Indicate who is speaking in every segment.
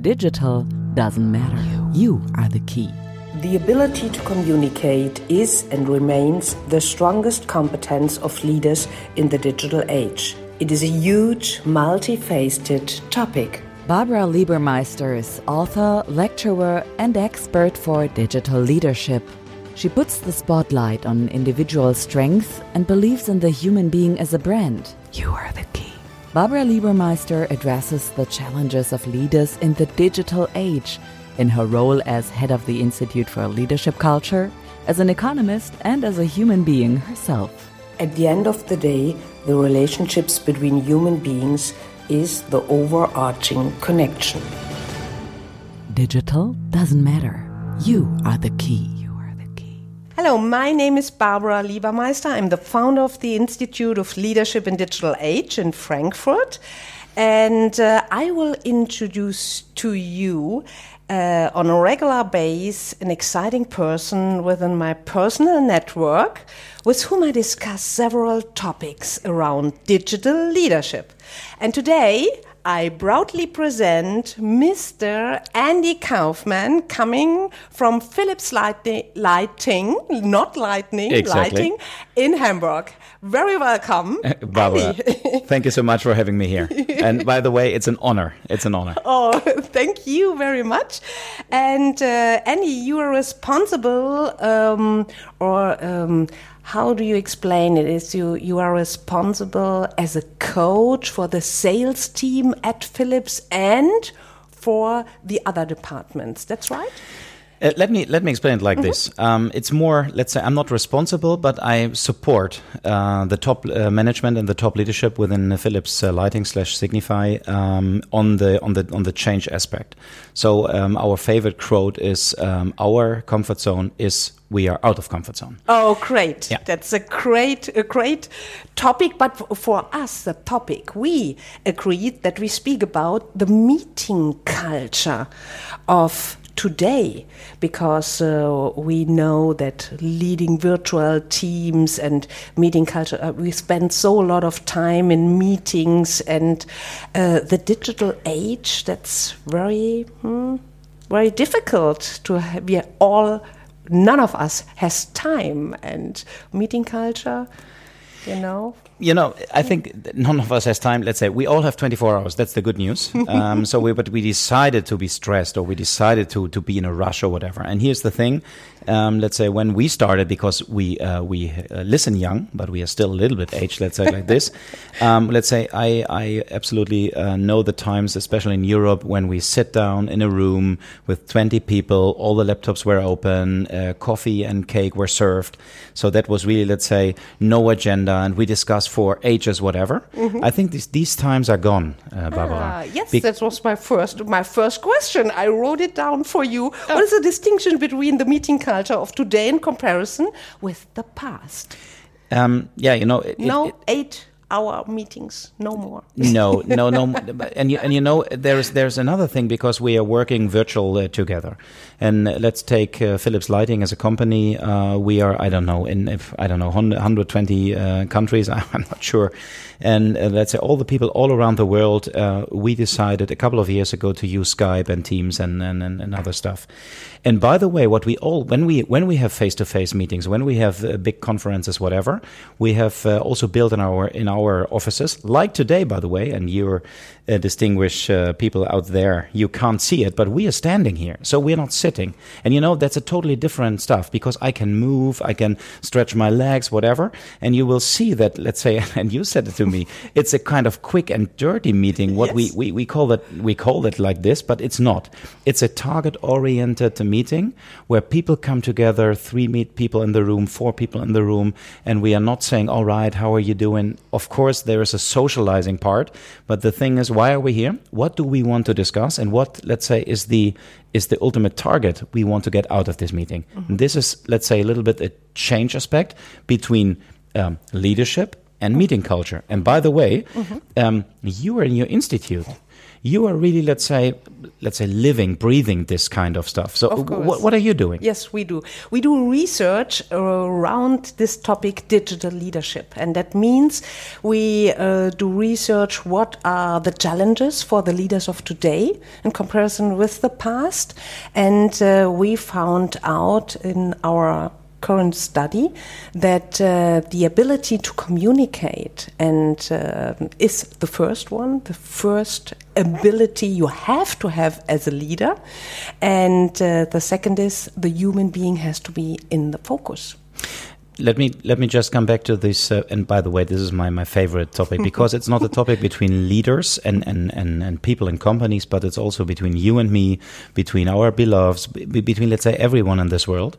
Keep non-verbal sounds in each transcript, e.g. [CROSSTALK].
Speaker 1: Digital doesn't matter. You are the key.
Speaker 2: The ability to communicate is and remains the strongest competence of leaders in the digital age. It is a huge, multifaceted topic.
Speaker 1: Barbara Liebermeister is author, lecturer, and expert for digital leadership. She puts the spotlight on individual strength and believes in the human being as a brand. You are the key. Barbara Liebermeister addresses the challenges of leaders in the digital age in her role as head of the Institute for Leadership Culture, as an economist, and as a human being herself.
Speaker 2: At the end of the day, the relationships between human beings is the overarching connection.
Speaker 1: Digital doesn't matter. You are the key.
Speaker 2: Hello, my name is Barbara Liebermeister. I'm the founder of the Institute of Leadership in Digital Age in Frankfurt. And uh, I will introduce to you uh, on a regular base an exciting person within my personal network with whom I discuss several topics around digital leadership. And today I proudly present Mr. Andy Kauffmann coming from Philips Lighting, not Lightning,
Speaker 3: exactly.
Speaker 2: Lighting in Hamburg. Very welcome. [LAUGHS]
Speaker 3: Barbara, [LAUGHS] thank you so much for having me here. And by the way, it's an honor. It's an honor.
Speaker 2: Oh, [LAUGHS] thank you very much. And uh, Andy, you are responsible um, or um, how do you explain it? Is you you are responsible as a coach for the sales team at Philips and for the other departments. That's right.
Speaker 3: Uh, let me let me explain it like
Speaker 2: Mm -hmm.
Speaker 3: this. Um, it's more, let's say, I'm not responsible, but I support uh, the top uh, management and the top leadership within Philips uh, Lighting slash Signify um, on the on the on the change aspect. So um, our favorite quote is, um, "Our comfort zone is we are out of comfort zone."
Speaker 2: Oh, great!
Speaker 3: Yeah.
Speaker 2: That's a great a great topic. But for us, the topic we agreed that we speak about the meeting culture of today because uh, we know that leading virtual teams and meeting culture uh, we spend so a lot of time in meetings and uh, the digital age that's very hmm, very difficult to have, we all none of us has time and meeting culture you know
Speaker 3: you know, I think none of us has time. Let's say we all have 24 hours. That's the good news. [LAUGHS] Um, so we, but we decided to be stressed, or we decided to to be in a rush, or whatever. And here's the thing: um, let's say when we started, because we uh, we uh, listen young, but we are still a little bit aged. Let's say like this. [LAUGHS] Um, let's say I I absolutely uh, know the times, especially in Europe, when we sit down in a room with 20 people, all the laptops were open, uh, coffee and cake were served. So that was really, let's say, no agenda, and we discussed for ages, whatever. Mm -hmm. I think these these times are gone, uh, Barbara.
Speaker 2: Ah, yes, Be that was my first my first question. I wrote it down for you. Oh. What is the distinction between the meeting culture of today in comparison with the past?
Speaker 3: Um, yeah, you know, it,
Speaker 2: no
Speaker 3: it,
Speaker 2: eight hour meetings no more.
Speaker 3: No no no and you and you know there's there's another thing because we are working virtual uh, together. And let's take uh, Philips Lighting as a company. Uh, we are I don't know in if I don't know 120 uh, countries [LAUGHS] I'm not sure. And uh, let's say all the people all around the world uh, we decided a couple of years ago to use Skype and Teams and and, and other stuff. And by the way what we all when we when we have face to face meetings when we have big conferences whatever we have also built in our in our our offices, like today, by the way, and you're uh, distinguished uh, people out there, you can't see it, but we are standing here, so we're not sitting. And you know, that's a totally different stuff because I can move, I can stretch my legs, whatever, and you will see that, let's say, [LAUGHS] and you said it to me, [LAUGHS] it's a kind of quick and dirty meeting. What yes. we, we, we call it, we call it like this, but it's not. It's a target oriented meeting where people come together, three meet people in the room, four people in the room, and we are not saying, all right, how are you doing? Of course, there is a socializing part, but the thing is, why are we here? What do we want to discuss? And what, let's say, is the is the ultimate target we want to get out of this meeting? Mm-hmm. This is, let's say, a little bit a change aspect between um, leadership and meeting culture. And by the way, mm-hmm. um, you are in your institute. You are really, let's say, let's say, living, breathing this kind of stuff. So,
Speaker 2: Of
Speaker 3: what are you doing?
Speaker 2: Yes, we do. We do research around this topic, digital leadership. And that means we uh, do research what are the challenges for the leaders of today in comparison with the past. And uh, we found out in our current study that uh, the ability to communicate and uh, is the first one, the first ability you have to have as a leader, and uh, the second is the human being has to be in the focus.
Speaker 3: let me let me just come back to this uh, and by the way this is my, my favorite topic [LAUGHS] because it's not a topic between leaders and, and, and, and people and companies but it's also between you and me between our beloveds be, between let's say everyone in this world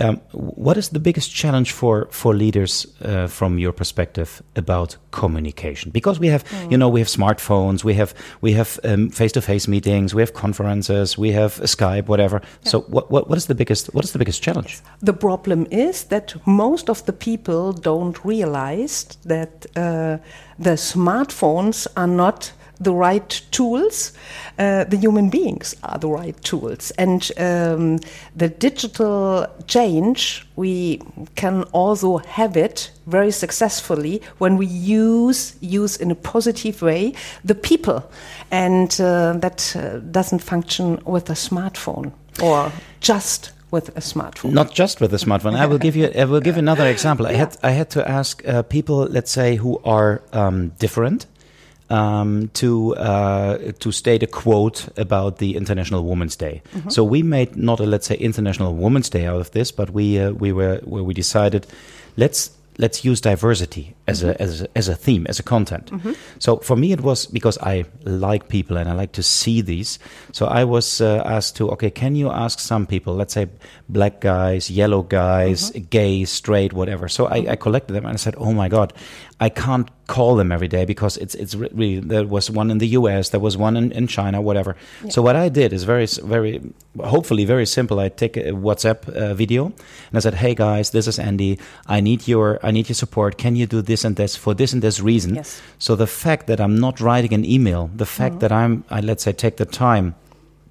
Speaker 3: um, what is the biggest challenge for for leaders uh, from your perspective about communication? Because we have you know we have smartphones we have we have um, face-to-face meetings we have conferences we have skype whatever. So what, what what is the biggest what is the biggest challenge?
Speaker 2: The problem is that most of the people don't realize that uh, the smartphones are not the right tools. Uh, the human beings are the right tools. And um, the digital change, we can also have it very successfully when we use, use in a positive way, the people. And uh, that uh, doesn't function with a smartphone or just with a smartphone.
Speaker 3: Not just with a smartphone. I will give you. I will give another example. I had I had to ask uh, people, let's say, who are um, different, um, to uh, to state a quote about the International Women's Day. So we made not a let's say International Women's Day out of this, but we uh, we were where we decided let's let's use diversity as a as a, as a theme as a content. So for me it was because I like people and I like to see these. So I was uh, asked to okay, can you ask some people, let's say black guys, yellow guys, gay, straight, whatever. So I, I collected them and I said, oh my god, I can't call them every day because it's it's really there was one in the U.S., there was one in, in China, whatever. So what I did is very very hopefully very simple. I take a WhatsApp uh, video and I said, hey guys, this is Andy. I need your I need your support. Can you do this and this for this and this reason?
Speaker 2: Yes.
Speaker 3: So the fact that I'm not writing an email, the fact that I'm I let's say take the time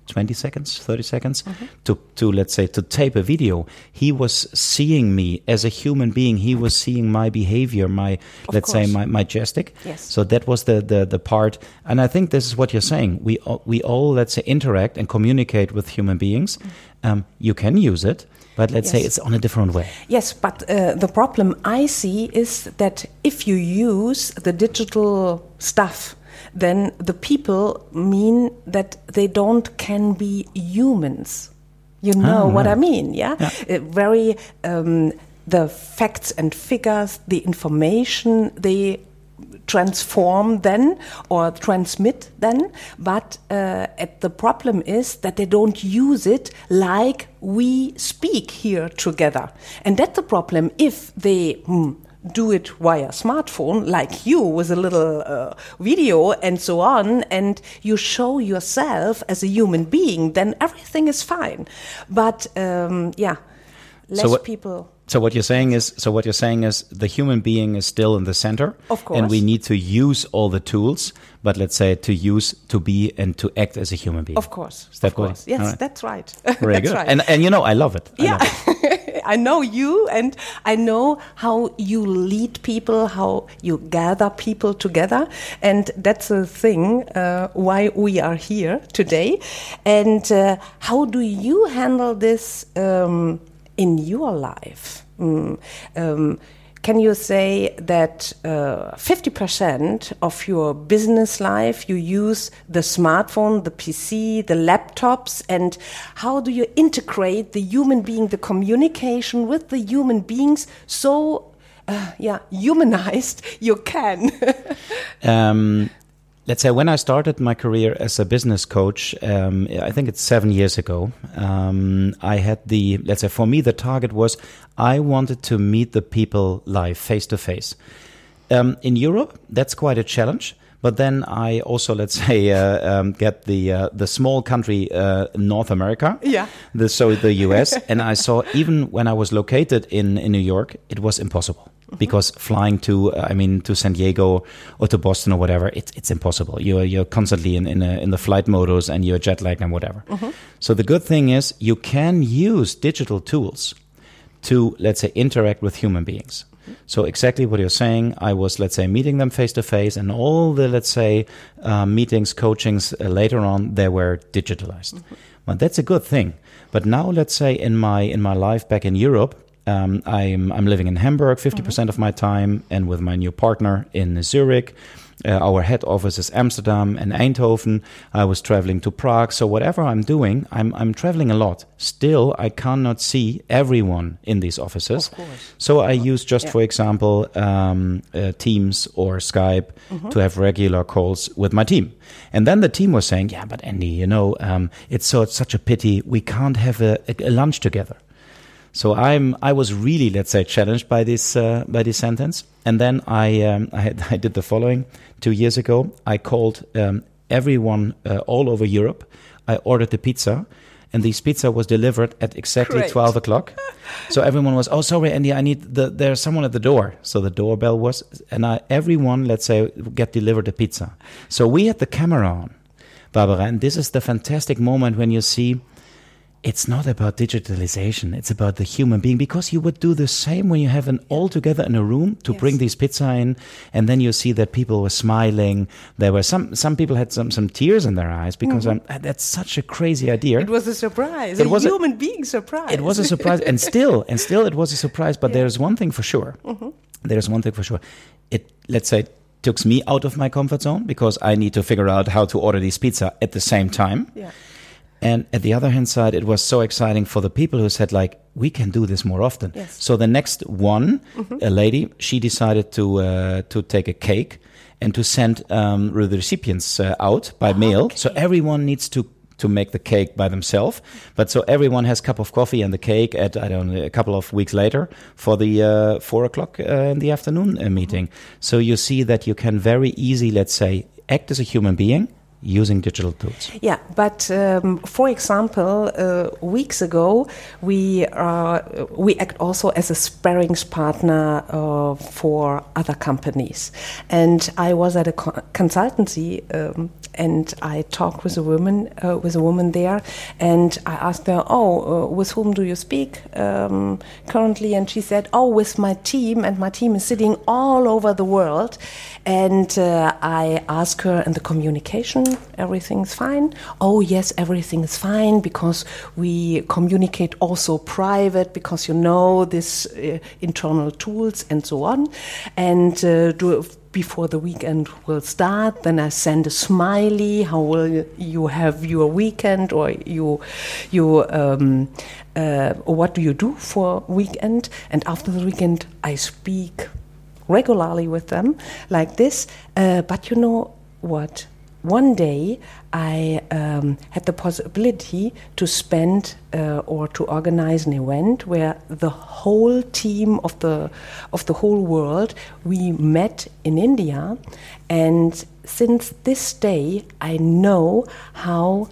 Speaker 3: 20 seconds 30 seconds to, to let's say to tape a video. He was seeing me as a human being. He was seeing my behavior my let's say
Speaker 2: course.
Speaker 3: my, my gestic.
Speaker 2: Yes.
Speaker 3: so that was the, the the part. And i think this is what you're saying. We all, we all let's say interact and communicate with human beings. Um, you can use it but let's say it's on a different way.
Speaker 2: Yes, but uh, the problem I see is that if you use the digital stuff, then the people mean that they don't can be humans. You know
Speaker 3: Ah,
Speaker 2: what I
Speaker 3: right.
Speaker 2: mean, yeah? Uh, very um, the facts and figures, the information they transform then or transmit then but uh, at the problem is that they don't use it like we speak here together and that's the problem if they hmm, do it via smartphone like you with a little uh, video and so on and you show yourself as a human being then everything is fine but um, yeah less
Speaker 3: what-
Speaker 2: people
Speaker 3: So what you're saying is, so what you're saying is, the human being is still in the center,
Speaker 2: Of course.
Speaker 3: and we need to use all the tools. But let's say to use, to be, and to act as a human being.
Speaker 2: Of course.
Speaker 3: Is that
Speaker 2: of course. Yes,
Speaker 3: right.
Speaker 2: that's right. [LAUGHS]
Speaker 3: Very
Speaker 2: that's
Speaker 3: good.
Speaker 2: right.
Speaker 3: And and you know, I love it. I
Speaker 2: yeah,
Speaker 3: love it. [LAUGHS]
Speaker 2: I know you, and I know how you lead people, how you gather people together, and that's the thing uh, why we are here today. And uh, how do you handle this um, in your life? Mm, um, can you say that uh, 50% of your business life you use the smartphone, the PC, the laptops, and how do you integrate the human being, the communication with the human beings so, uh, yeah, humanized [LAUGHS] you can? [LAUGHS]
Speaker 3: Um, let's say when I started my career as a business coach, um, I think it's seven years ago. Um, I had the let's say for me the target was I wanted to meet the people live, face to face. Um, in Europe, that's quite a challenge. But then I also, let's [LAUGHS] say, uh, um, get the uh, the small country uh, North America,
Speaker 2: Yeah.
Speaker 3: the, so the US, [LAUGHS] and I saw even when I was located in in New York, it was impossible. [LAUGHS] because flying to uh, I mean to San Diego or to Boston or whatever it's it's impossible. You're you're constantly in in, a, in the flight modus and you're jet lagged and whatever. So the good thing is you can use digital tools to let's say interact with human beings. So exactly what you're saying i was let's say meeting them face to face and all the let's say uh, meetings coachings uh, later on they were digitalized. Well that's a good thing. But now let's say in my in my life back in europe um, I'm I'm living in Hamburg 50% of my time, and with my new partner in Zurich. Uh, our head office is Amsterdam and Eindhoven. I was traveling to Prague, so whatever I'm doing, I'm I'm traveling a lot. Still, I cannot see everyone in these offices. So I use just,
Speaker 2: Yeah.
Speaker 3: for example, um, uh, Teams or Skype to have regular calls with my team. And then the team was saying, "Yeah, but Andy, you know, um, it's so it's such a pity we can't have a, a lunch together." So I'm I was really let's say challenged by this uh, by this sentence, and then I um, [LAUGHS] I, had, I did the following two years ago. I called um, everyone uh, all over Europe. I ordered the pizza, and this pizza was delivered at exactly
Speaker 2: Great.
Speaker 3: twelve o'clock. [LAUGHS] so everyone was oh sorry Andy I need the there's someone at the door. So the doorbell was, and I, everyone let's say get delivered the pizza. So we had the camera on, Barbara, and this is the fantastic moment when you see it's not about digitalization it's about the human being because you would do the same when you have an all together in a room to
Speaker 2: Yes.
Speaker 3: bring this pizza in and then you see that people were smiling there were some some people had some some tears in their eyes because I'm, that's such a crazy idea.
Speaker 2: It was a surprise.
Speaker 3: It
Speaker 2: a
Speaker 3: was a-
Speaker 2: human being surprise.
Speaker 3: it was a surprise and [LAUGHS] still and still it was a surprise but there's one thing for sure
Speaker 2: Mm-hmm.
Speaker 3: there's one thing for sure it let's say took me out of my comfort zone because i need to figure out how to order this pizza at the same time
Speaker 2: Yeah.
Speaker 3: And at the other hand side, it was so exciting for the people who said like, we can do this more often.
Speaker 2: Yes. Mm-hmm.
Speaker 3: So the next one, a lady, she decided to uh, to take a cake and to send um, the recipients uh, out by mail. So everyone needs to to make the cake by themselves. But so everyone has a cup of coffee and the cake at I don't know a couple of weeks later for the uh, four o'clock uh, in the afternoon uh, meeting. So you see that you can very easy, let's say, act as a human being using digital tools.
Speaker 2: Yeah, but um, for example, uh, weeks ago we uh, we act also as a sparrings partner uh, for other companies, and I was at a co- consultancy. Um, and I talked with a woman, uh, with a woman there, and I asked her, "Oh, uh, with whom do you speak um, currently?" And she said, "Oh, with my team, and my team is sitting all over the world." And uh, I asked her, "And the communication, everything's fine?" "Oh, yes, everything is fine because we communicate also private because you know this uh, internal tools and so on." And uh, do before the weekend will start. Then I send a smiley. How will you have your weekend, or you, you, um, uh, what do you do for weekend? And after the weekend, I speak regularly with them like this. Uh, but you know what? One day I um, had the possibility to spend uh, or to organize an event where the whole team of the of the whole world we met in India, and since this day I know how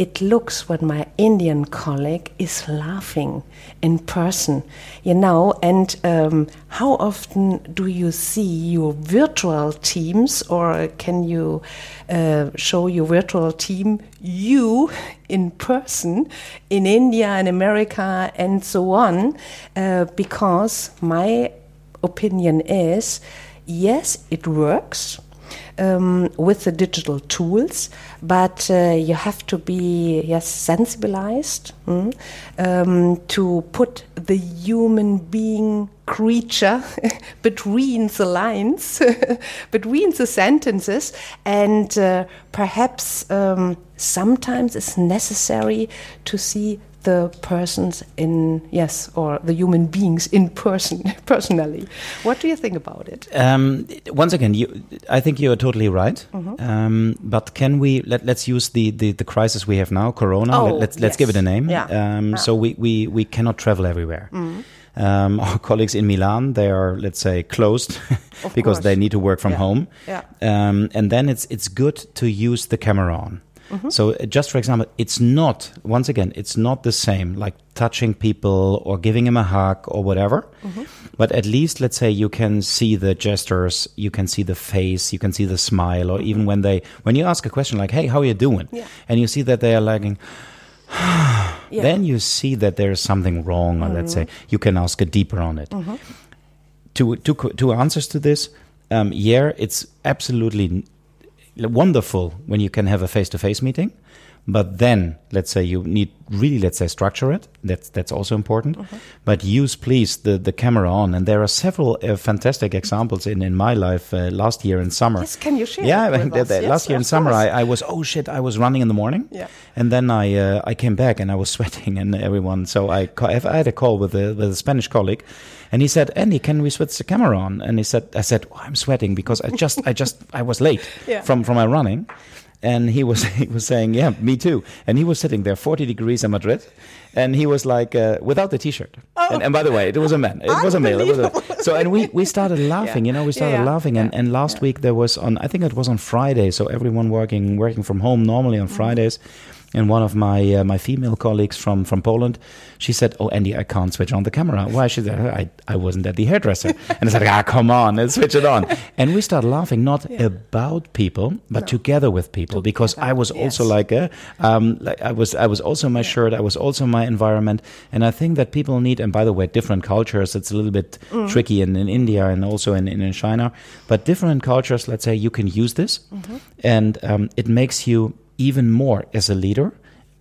Speaker 2: it looks when my Indian colleague is laughing in person, you know. And um, how often do you see your virtual teams, or can you uh, show your virtual team you in person in India and America and so on? Uh, because my opinion is yes, it works um, with the digital tools, but uh, you have to be yes sensibilized mm, um, to put the human being creature [LAUGHS] between the lines, [LAUGHS] between the sentences, and uh, perhaps um, sometimes it's necessary to see the persons in yes or the human beings in person [LAUGHS] personally what do you think about it
Speaker 3: Um, once again, you, I think you are totally right.
Speaker 2: Mm-hmm.
Speaker 3: Um, but can we let, let's use the, the, the crisis we have now, Corona.
Speaker 2: Oh,
Speaker 3: let, let's let's give it a name.
Speaker 2: Yeah.
Speaker 3: Um,
Speaker 2: Yeah.
Speaker 3: So we, we, we cannot travel everywhere. Um, [LAUGHS] our colleagues in Milan, they are let's say closed [LAUGHS] because
Speaker 2: course.
Speaker 3: they need to work from
Speaker 2: Yeah.
Speaker 3: home.
Speaker 2: Yeah.
Speaker 3: Um, and then it's it's good to use the camera on. Mm-hmm. So, uh, just for example, it's not, once again, it's not the same like touching people or giving him a hug or whatever. Mm-hmm. But at least, let's say, you can see the gestures, you can see the face, you can see the smile, or even mm-hmm. when they, when you ask a question like, hey, how are you doing?
Speaker 2: Yeah.
Speaker 3: And you see that they are lagging. [SIGHS]
Speaker 2: Yeah.
Speaker 3: Then you see that there's something wrong, or let's say you can ask a deeper on it. Two, two, co- answers to this. Um, yeah, it's absolutely wonderful when you can have a face-to-face meeting, but then let's say you need really let's say structure it. That's that's also important. But use please the the camera on, and there are several uh, fantastic examples in in my life uh, last year in summer.
Speaker 2: Yes, can you share
Speaker 3: Yeah,
Speaker 2: it [LAUGHS] with
Speaker 3: I- the-
Speaker 2: us?
Speaker 3: the-
Speaker 2: Yes,
Speaker 3: last year in summer. I, I was oh shit, I was running in the morning,
Speaker 2: Yeah.
Speaker 3: and then I uh, I came back and I was [LAUGHS] sweating and everyone. So I I had a call with a with a Spanish colleague, and he said, Andy, can we switch the camera on? And he said, I said, oh, I'm sweating because I just I just I was late [LAUGHS]
Speaker 2: Yeah.
Speaker 3: from from my running. And he was [LAUGHS] he was saying, yeah, me too. And he was sitting there, 40 degrees in Madrid, and he was like uh, without the t-shirt. And, and by the way, it was a man. It was a male. It was a, [LAUGHS] so and we we started [LAUGHS] laughing. You know, we started
Speaker 2: yeah,
Speaker 3: laughing. And and last week there was on I think it was on Friday. So everyone working working from home normally on Fridays. And one of my uh, my female colleagues from from Poland, she said, "Oh, Andy, I can't switch on the camera. Why?" She said, "I I wasn't at the hairdresser." [LAUGHS] And I said, "Ah, come on, let's switch it on." And we started laughing not about people, but together with people, because I was also
Speaker 2: yes.
Speaker 3: like a, um, like I was I was also my shirt, I was also my environment, and I think that people need. And by the way, different cultures. It's a little bit tricky in, in India and also in, in in China, but different cultures. Let's say you can use this, and um, it makes you even more as a leader.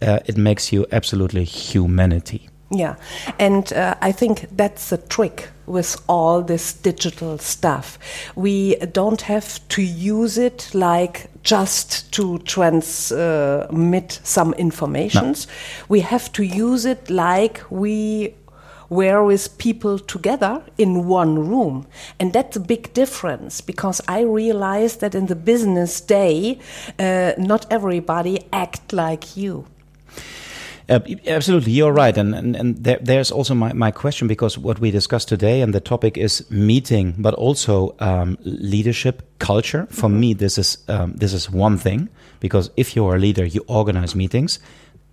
Speaker 3: Uh, it makes you absolutely humanity.
Speaker 2: Yeah, and uh, I think that's the trick with all this digital stuff. We don't have to use it like just to transmit some informations. We have to use it like we were with people together in one room. And that's a big difference because I realized that in the business day, uh, not everybody act like you.
Speaker 3: Uh, absolutely, you're right, and and, and there, there's also my, my question because what we discussed today and the topic is meeting, but also um, leadership culture. For me, this is um, this is one thing because if you're a leader, you organize meetings,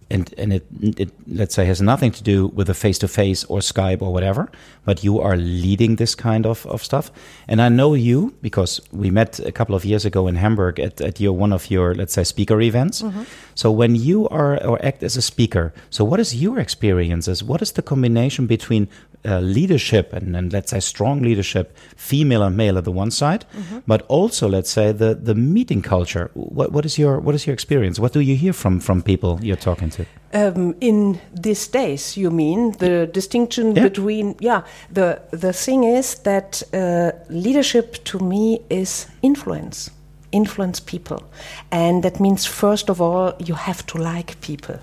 Speaker 3: and and it, it let's say has nothing to do with a face to face or Skype or whatever, but you are leading this kind of, of stuff. And I know you because we met a couple of years ago in Hamburg at, at your one of your let's say speaker events. Mm-hmm. So when you are or act as a speaker, so what is your experiences? What is the combination between uh, leadership and, and let's say strong leadership, female and male at the one side, but also let's say the the meeting culture. What what is your what is your experience? What do you hear from from people you're talking to?
Speaker 2: Um, in these days, you mean the distinction
Speaker 3: Yeah.
Speaker 2: between? Yeah, the the thing is that uh, leadership to me is influence, influence people, and that means first of all you have to like people,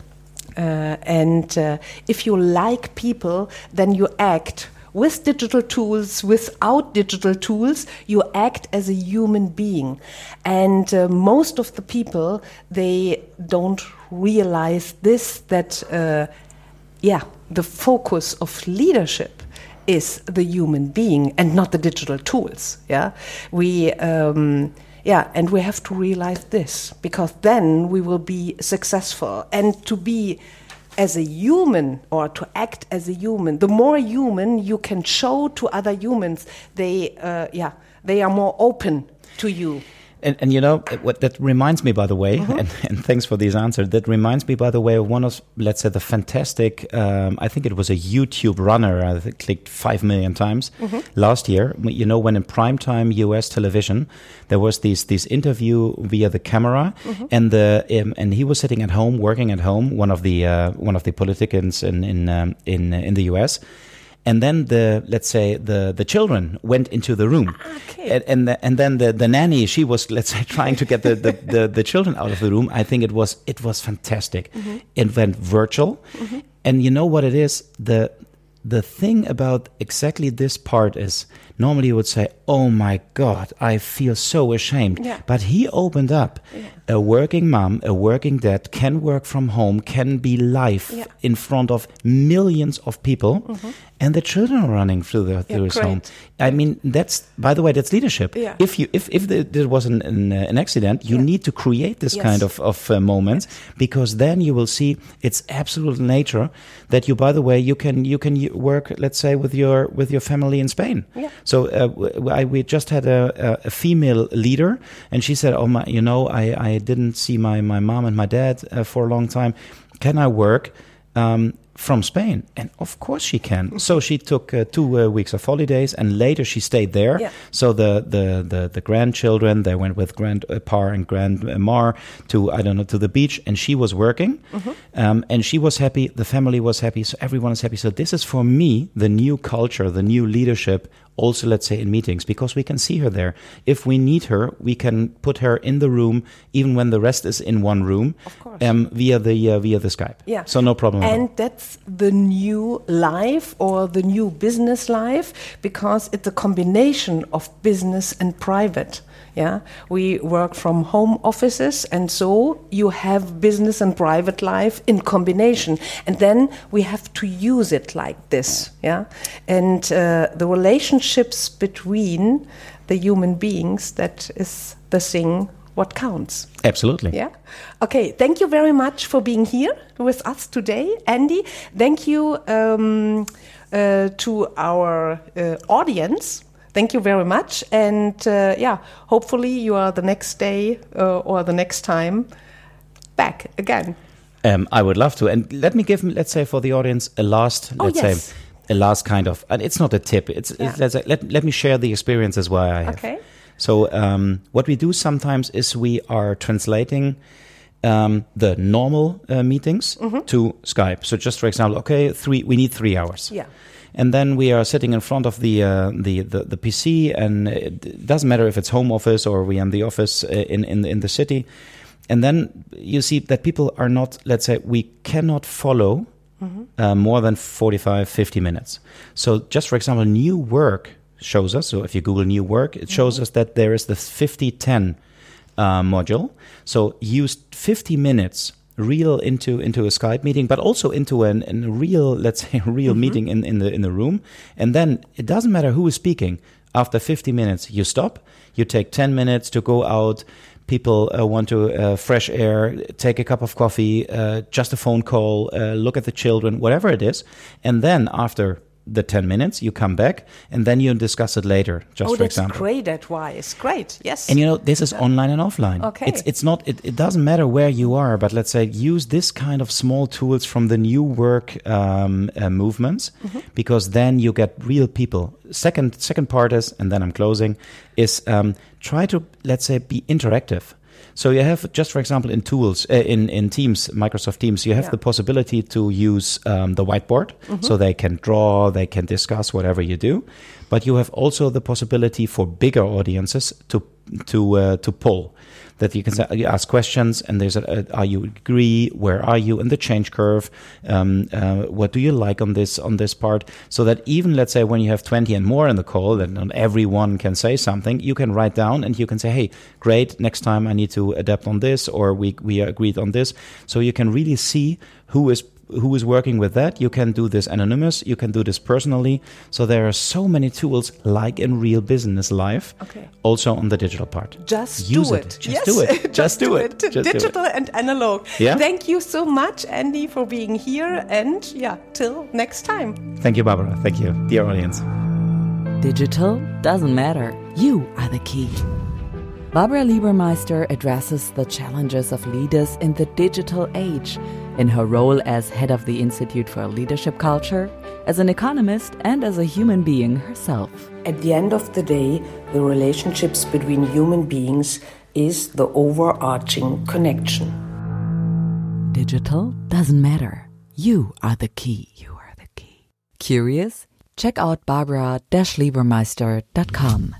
Speaker 2: and uh, if you like people, then you act. With digital tools, without digital tools, you act as a human being. And uh, most of the people, they don't realize this that, uh, yeah, the focus of leadership is the human being and not the digital tools. Yeah, we. Um, yeah, and we have to realize this because then we will be successful. And to be as a human or to act as a human, the more human you can show to other humans, they, uh, yeah, they are more open to you.
Speaker 3: And, and you know what that reminds me, by the way, and, and thanks for these answers. That reminds me, by the way, of one of let's say the fantastic. Um, I think it was a YouTube runner. I think clicked five million times last year. You know, when in primetime U.S. television, there was this this interview via the camera, and the um, and he was sitting at home, working at home. One of the uh, one of the politicians in in um, in in the U.S. And then the let's say the the children went into the room, ah,
Speaker 2: Okay.
Speaker 3: and and, the, and then the, the nanny she was let's say [LAUGHS] trying to get the, the, the, the children out of the room. I think it was it was fantastic. Mm-hmm. It went virtual, mm-hmm. and you know what it is the the thing about exactly this part is normally you would say, "Oh my God, I feel so ashamed."
Speaker 2: Yeah.
Speaker 3: But he opened up. A working mom, a working dad can work from home, can be live
Speaker 2: Yeah.
Speaker 3: in front of millions of people, mm-hmm. And the children are running through the through his
Speaker 2: great.
Speaker 3: home. I mean, that's by the way, that's leadership.
Speaker 2: Yeah.
Speaker 3: If you if if the, there was an an, uh, an accident, you
Speaker 2: Yeah.
Speaker 3: need to create this
Speaker 2: Yes.
Speaker 3: kind of of uh, moments because then you will see it's absolute nature that you. By the way, you can you can work, let's say, with your with your family in Spain.
Speaker 2: Yeah.
Speaker 3: So uh, I, we just had a, a, a female leader, and she said, "Oh my, you know, I I didn't see my my mom and my dad uh, for a long time. Can I work?" Um, from Spain, and of course she can. So she took uh, two uh, weeks of holidays, and later she stayed there.
Speaker 2: Yeah.
Speaker 3: So the the the, the grandchildren they went with grandpa and grandma to I don't know to the beach, and she was working, um, and she was happy. The family was happy, so everyone is happy. So this is for me the new culture, the new leadership. Also, let's say in meetings because we can see her there. If we need her, we can put her in the room, even when the rest is in one room,
Speaker 2: Of course.
Speaker 3: um, via the uh, via the Skype.
Speaker 2: Yeah.
Speaker 3: So no problem.
Speaker 2: And that's the new life or the new business life because it's a combination of business and private. Yeah, we work from home offices, and so you have business and private life in combination, and then we have to use it like this. Yeah, and uh, the relationships between the human beings that is the thing what counts.
Speaker 3: Absolutely.
Speaker 2: Yeah. Okay. Thank you very much for being here with us today, Andy. Thank you um, uh, to our uh, audience. Thank you very much. And uh, yeah, hopefully you are the next day uh, or the next time back again.
Speaker 3: Um, I would love to. And let me give, let's say, for the audience, a last,
Speaker 2: Oh,
Speaker 3: let's
Speaker 2: yes.
Speaker 3: say, a last kind of, and it's not a tip. It's,
Speaker 2: Yeah.
Speaker 3: it's let's say, let, let me share the experiences why I have.
Speaker 2: Okay.
Speaker 3: So um, what we do sometimes is we are translating um, the normal uh, meetings
Speaker 2: Mm-hmm.
Speaker 3: to Skype. So just for example, okay, three, we need three hours.
Speaker 2: Yeah.
Speaker 3: And then we are sitting in front of the uh, the, the the PC, and it doesn't matter if it's home office or we are in the office uh, in in the, in the city. And then you see that people are not. Let's say we cannot follow uh, more than 45, 50 minutes. So just for example, new work shows us. So if you Google new work, it shows us that there is the 5010 uh, module. So use 50 minutes real into into a Skype meeting, but also into an, an real, let's say, [LAUGHS] real meeting in, in the in the room. And then it doesn't matter who is speaking. After 50 minutes, you stop. You take 10 minutes to go out. People uh, want to uh, fresh air, take a cup of coffee, uh, just a phone call, uh, look at the children, whatever it is, and then after the 10 minutes, you come back and then you discuss it later. Just
Speaker 2: oh,
Speaker 3: for
Speaker 2: that's
Speaker 3: example.
Speaker 2: great advice. Great. Yes.
Speaker 3: And you know, this is online and offline.
Speaker 2: Okay.
Speaker 3: It's it's not it, it doesn't matter where you are, but let's say use this kind of small tools from the new work um, uh, movements,
Speaker 2: Mm-hmm.
Speaker 3: because then you get real people. Second second part is, and then I'm closing, is um, try to let's say be interactive. So you have just for example in tools uh, in in Teams, Microsoft Teams, you have
Speaker 2: Yeah.
Speaker 3: the possibility to use um, the whiteboard, so they can draw, they can discuss whatever you do, but you have also the possibility for bigger audiences to to uh, to poll that you can ask questions and there's a, a are you agree? Where are you? In the change curve um, uh, what do you like on this on this part? So that even let's say when you have 20 and more in the call that not everyone can say something you can write down and you can say hey great next time i need to adapt on this or we we agreed on this. So you can really see who is who is working with that. You can do this anonymous. You can do this personally. So there are so many tools, like in real business life,
Speaker 2: Okay.
Speaker 3: also on the digital part.
Speaker 2: Just
Speaker 3: Use
Speaker 2: do
Speaker 3: it.
Speaker 2: it.
Speaker 3: Just
Speaker 2: Yes.
Speaker 3: do it. [LAUGHS] Just do it. Just do it.
Speaker 2: Digital and analog.
Speaker 3: Yeah?
Speaker 2: Thank you so much, Andy, for being here. And yeah, till next time.
Speaker 3: Thank you, Barbara. Thank you, dear audience.
Speaker 1: Digital doesn't matter. You are the key. Barbara Liebermeister addresses the challenges of leaders in the digital age in her role as head of the Institute for Leadership Culture, as an economist, and as a human being herself.
Speaker 2: At the end of the day, the relationships between human beings is the overarching connection.
Speaker 1: Digital doesn't matter. You are the key. You are the key. Curious? Check out barbara-liebermeister.com.